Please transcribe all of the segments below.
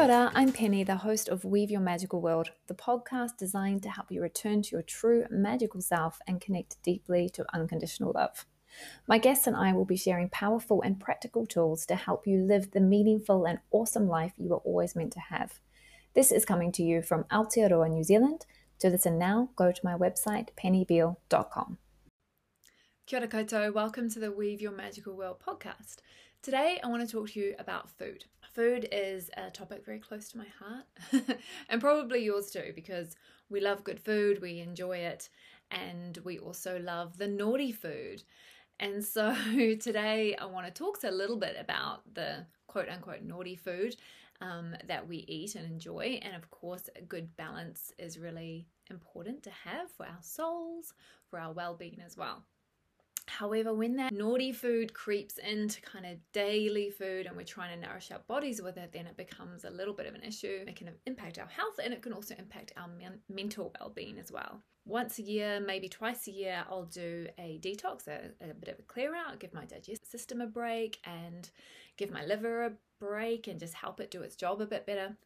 Kia ora, I'm Penny, the host of Weave Your Magical World, the podcast designed to help you return to your true magical self and connect deeply to unconditional love. My guests and I will be sharing powerful and practical tools to help you live the meaningful and awesome life you were always meant to have. This is coming to you from Aotearoa, New Zealand. To listen now, go to my website, pennybeale.com. Kia ora koutou, welcome to the Weave Your Magical World podcast. Today I want to talk to you about food. Food is a topic very close to my heart, and probably yours too, because we love good food, we enjoy it, and we also love the naughty food. And so today I want to talk a little bit about the quote unquote naughty food um, that we eat and enjoy. And of course, a good balance is really important to have for our souls, for our well being as well. However, when that naughty food creeps into kind of daily food and we're trying to nourish our bodies with it, then it becomes a little bit of an issue. It can impact our health and it can also impact our men- mental well being as well. Once a year, maybe twice a year, I'll do a detox, a, a bit of a clear out, give my digestive system a break and give my liver a break and just help it do its job a bit better.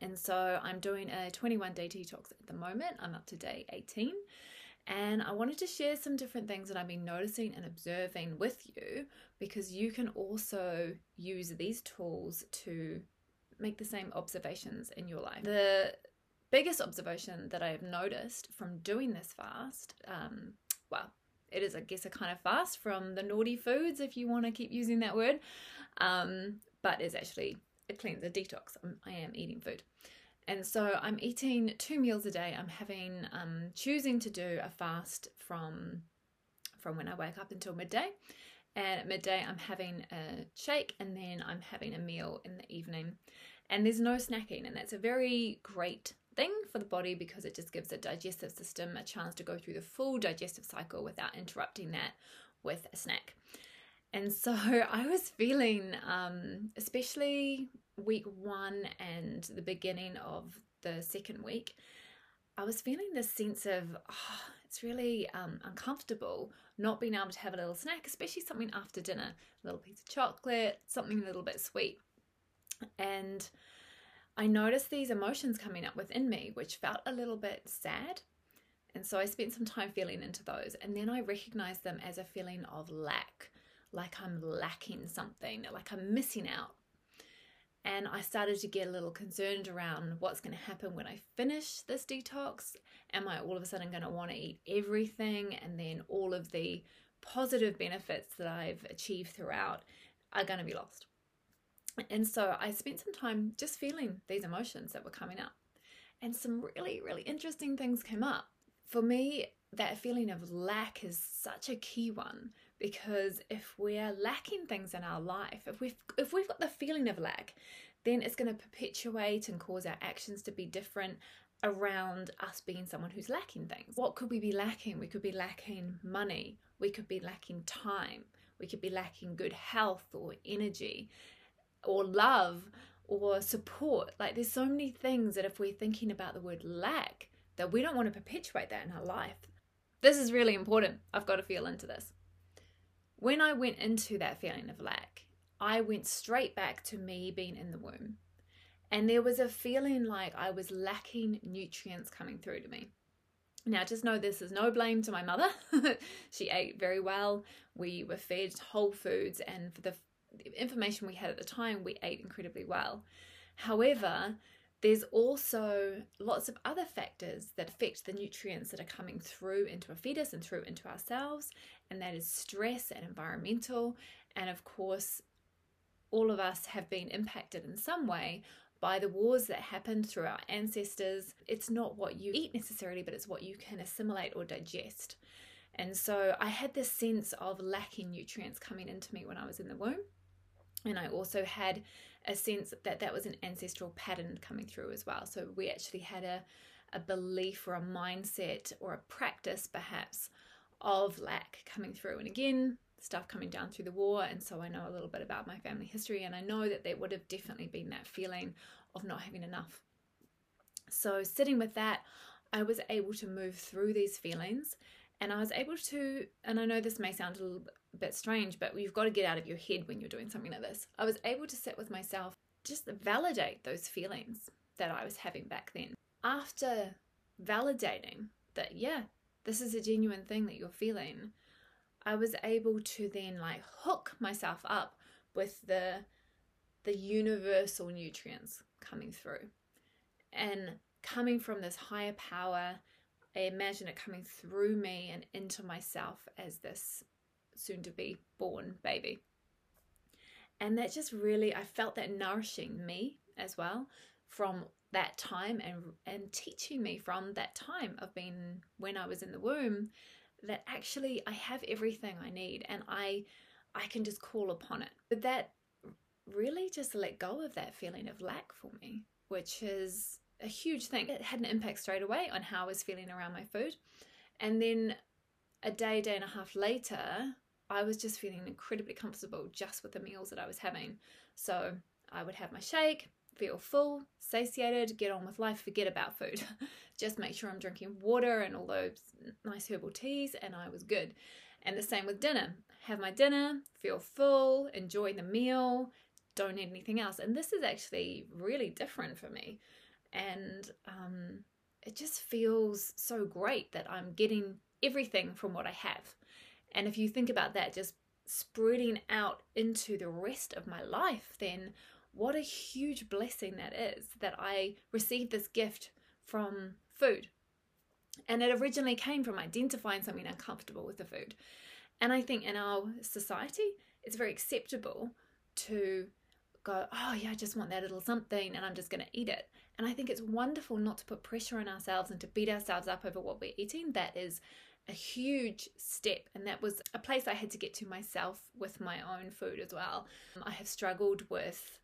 And so I'm doing a 21 day detox at the moment. I'm up to day 18. And I wanted to share some different things that I've been noticing and observing with you because you can also use these tools to make the same observations in your life. The biggest observation that I have noticed from doing this fast, um, well, it is, I guess, a kind of fast from the naughty foods, if you want to keep using that word, um, but is actually a cleanse, a detox. I'm, I am eating food. And so I'm eating two meals a day. I'm having um, choosing to do a fast from from when I wake up until midday. And at midday I'm having a shake and then I'm having a meal in the evening. And there's no snacking, and that's a very great thing for the body because it just gives the digestive system a chance to go through the full digestive cycle without interrupting that with a snack. And so I was feeling, um, especially week one and the beginning of the second week, I was feeling this sense of, oh, it's really um, uncomfortable not being able to have a little snack, especially something after dinner, a little piece of chocolate, something a little bit sweet. And I noticed these emotions coming up within me, which felt a little bit sad. And so I spent some time feeling into those. And then I recognized them as a feeling of lack like I'm lacking something, like I'm missing out. And I started to get a little concerned around what's going to happen when I finish this detox. Am I all of a sudden going to want to eat everything? And then all of the positive benefits that I've achieved throughout are going to be lost. And so I spent some time just feeling these emotions that were coming up. And some really, really interesting things came up. For me, that feeling of lack is such a key one because if we're lacking things in our life if we've if we've got the feeling of lack then it's going to perpetuate and cause our actions to be different around us being someone who's lacking things. What could we be lacking? We could be lacking money. We could be lacking time. We could be lacking good health or energy or love or support. Like there's so many things that if we're thinking about the word lack that we don't want to perpetuate that in our life. This is really important. I've got to feel into this when I went into that feeling of lack, I went straight back to me being in the womb. And there was a feeling like I was lacking nutrients coming through to me. Now, just know this is no blame to my mother. she ate very well. We were fed whole foods, and for the information we had at the time, we ate incredibly well. However, there's also lots of other factors that affect the nutrients that are coming through into a fetus and through into ourselves, and that is stress and environmental. And of course, all of us have been impacted in some way by the wars that happened through our ancestors. It's not what you eat necessarily, but it's what you can assimilate or digest. And so I had this sense of lacking nutrients coming into me when I was in the womb. And I also had a sense that that was an ancestral pattern coming through as well. So we actually had a, a belief or a mindset or a practice perhaps of lack coming through. And again, stuff coming down through the war. And so I know a little bit about my family history. And I know that there would have definitely been that feeling of not having enough. So sitting with that, I was able to move through these feelings and I was able to, and I know this may sound a little bit strange, but you've got to get out of your head when you're doing something like this. I was able to sit with myself just validate those feelings that I was having back then. After validating that, yeah, this is a genuine thing that you're feeling, I was able to then like hook myself up with the the universal nutrients coming through. And coming from this higher power, I imagine it coming through me and into myself as this soon to be born baby. And that just really, I felt that nourishing me as well from that time and and teaching me from that time of being when I was in the womb that actually I have everything I need and I I can just call upon it. But that really just let go of that feeling of lack for me, which is a huge thing. It had an impact straight away on how I was feeling around my food. And then a day, day and a half later, I was just feeling incredibly comfortable just with the meals that I was having. So I would have my shake, feel full, satiated, get on with life, forget about food. just make sure I'm drinking water and all those nice herbal teas, and I was good. And the same with dinner. Have my dinner, feel full, enjoy the meal, don't need anything else. And this is actually really different for me. And um, it just feels so great that I'm getting everything from what I have. And if you think about that, just spreading out into the rest of my life, then what a huge blessing that is that I received this gift from food. And it originally came from identifying something uncomfortable with the food. And I think in our society, it's very acceptable to go, oh, yeah, I just want that little something and I'm just going to eat it. And I think it's wonderful not to put pressure on ourselves and to beat ourselves up over what we're eating. That is a huge step. And that was a place I had to get to myself with my own food as well. I have struggled with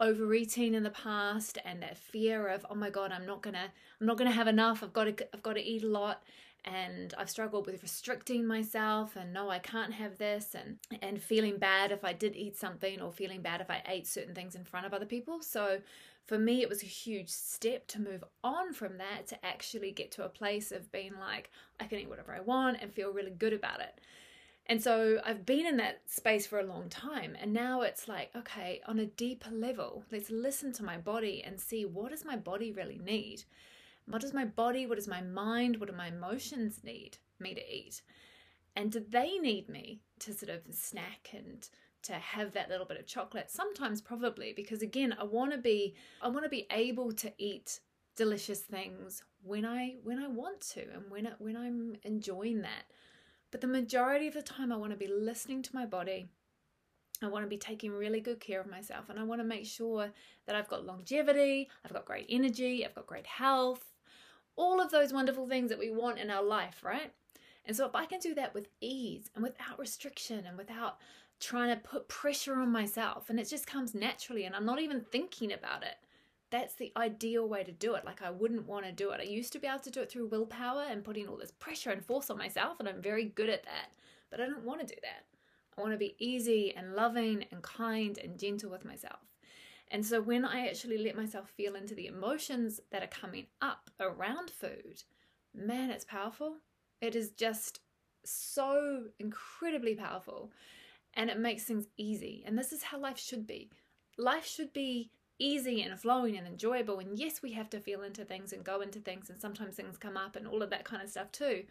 overeating in the past and that fear of oh my god i'm not gonna i'm not gonna have enough i've got to i've got to eat a lot and i've struggled with restricting myself and no i can't have this and and feeling bad if i did eat something or feeling bad if i ate certain things in front of other people so for me it was a huge step to move on from that to actually get to a place of being like i can eat whatever i want and feel really good about it and so I've been in that space for a long time. And now it's like, okay, on a deeper level, let's listen to my body and see what does my body really need? What does my body, what does my mind, what do my emotions need me to eat? And do they need me to sort of snack and to have that little bit of chocolate? Sometimes probably, because again, I want to be I want to be able to eat delicious things when I when I want to and when when I'm enjoying that. But the majority of the time, I want to be listening to my body. I want to be taking really good care of myself and I want to make sure that I've got longevity, I've got great energy, I've got great health, all of those wonderful things that we want in our life, right? And so if I can do that with ease and without restriction and without trying to put pressure on myself and it just comes naturally and I'm not even thinking about it, that's the ideal way to do it. Like, I wouldn't want to do it. I used to be able to do it through willpower and putting all this pressure and force on myself, and I'm very good at that. But I don't want to do that. I want to be easy and loving and kind and gentle with myself. And so, when I actually let myself feel into the emotions that are coming up around food, man, it's powerful. It is just so incredibly powerful and it makes things easy. And this is how life should be. Life should be easy and flowing and enjoyable. And yes, we have to feel into things and go into things, and sometimes things come up and all of that kind of stuff too.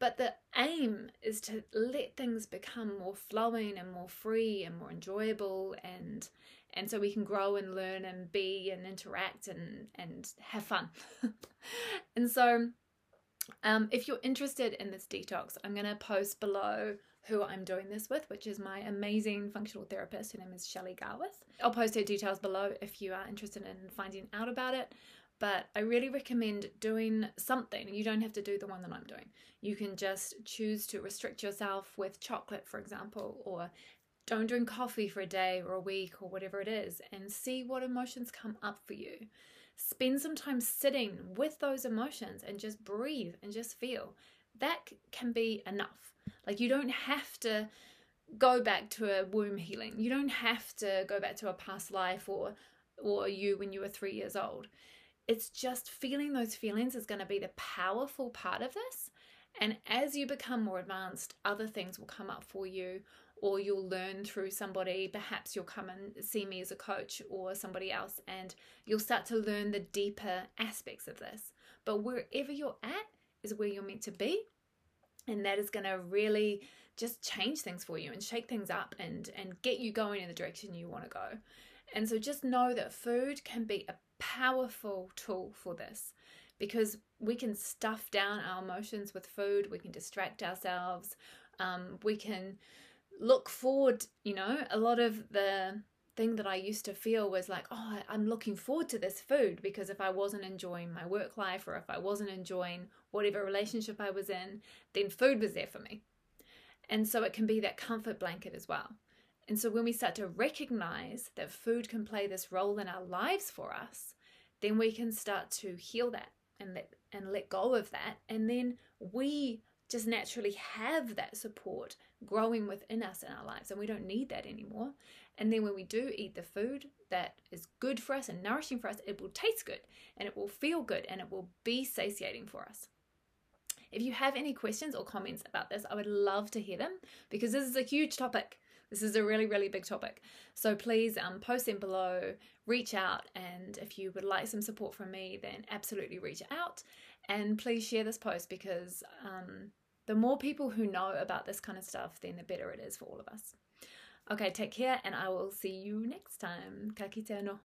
But the aim is to let things become more flowing and more free and more enjoyable and and so we can grow and learn and be and interact and and have fun. and so um, if you're interested in this detox, I'm going to post below who I'm doing this with, which is my amazing functional therapist. Her name is Shelley Garwith. I'll post her details below if you are interested in finding out about it. But I really recommend doing something. You don't have to do the one that I'm doing. You can just choose to restrict yourself with chocolate, for example, or don't drink coffee for a day or a week or whatever it is, and see what emotions come up for you. Spend some time sitting with those emotions and just breathe and just feel. That can be enough. Like, you don't have to go back to a womb healing. You don't have to go back to a past life or or you when you were 3 years old. It's just feeling those feelings is going to be the powerful part of this. And as you become more advanced, other things will come up for you or you'll learn through somebody. Perhaps you'll come and see me as a coach or somebody else, and you'll start to learn the deeper aspects of this. But wherever you're at is where you're meant to be. And that is going to really just change things for you and shake things up and, and get you going in the direction you want to go. And so just know that food can be a powerful tool for this because we can stuff down our emotions with food, we can distract ourselves, um, we can look forward. You know, a lot of the thing that I used to feel was like, oh, I'm looking forward to this food because if I wasn't enjoying my work life or if I wasn't enjoying whatever relationship I was in, then food was there for me. And so it can be that comfort blanket as well. And so when we start to recognize that food can play this role in our lives for us, then we can start to heal that and let and let go of that. And then we just naturally have that support growing within us in our lives and we don't need that anymore. And then when we do eat the food that is good for us and nourishing for us it will taste good and it will feel good and it will be satiating for us. If you have any questions or comments about this i would love to hear them because this is a huge topic this is a really, really big topic. So please um, post them below, reach out, and if you would like some support from me, then absolutely reach out. And please share this post because um, the more people who know about this kind of stuff, then the better it is for all of us. Okay, take care, and I will see you next time. Ka kite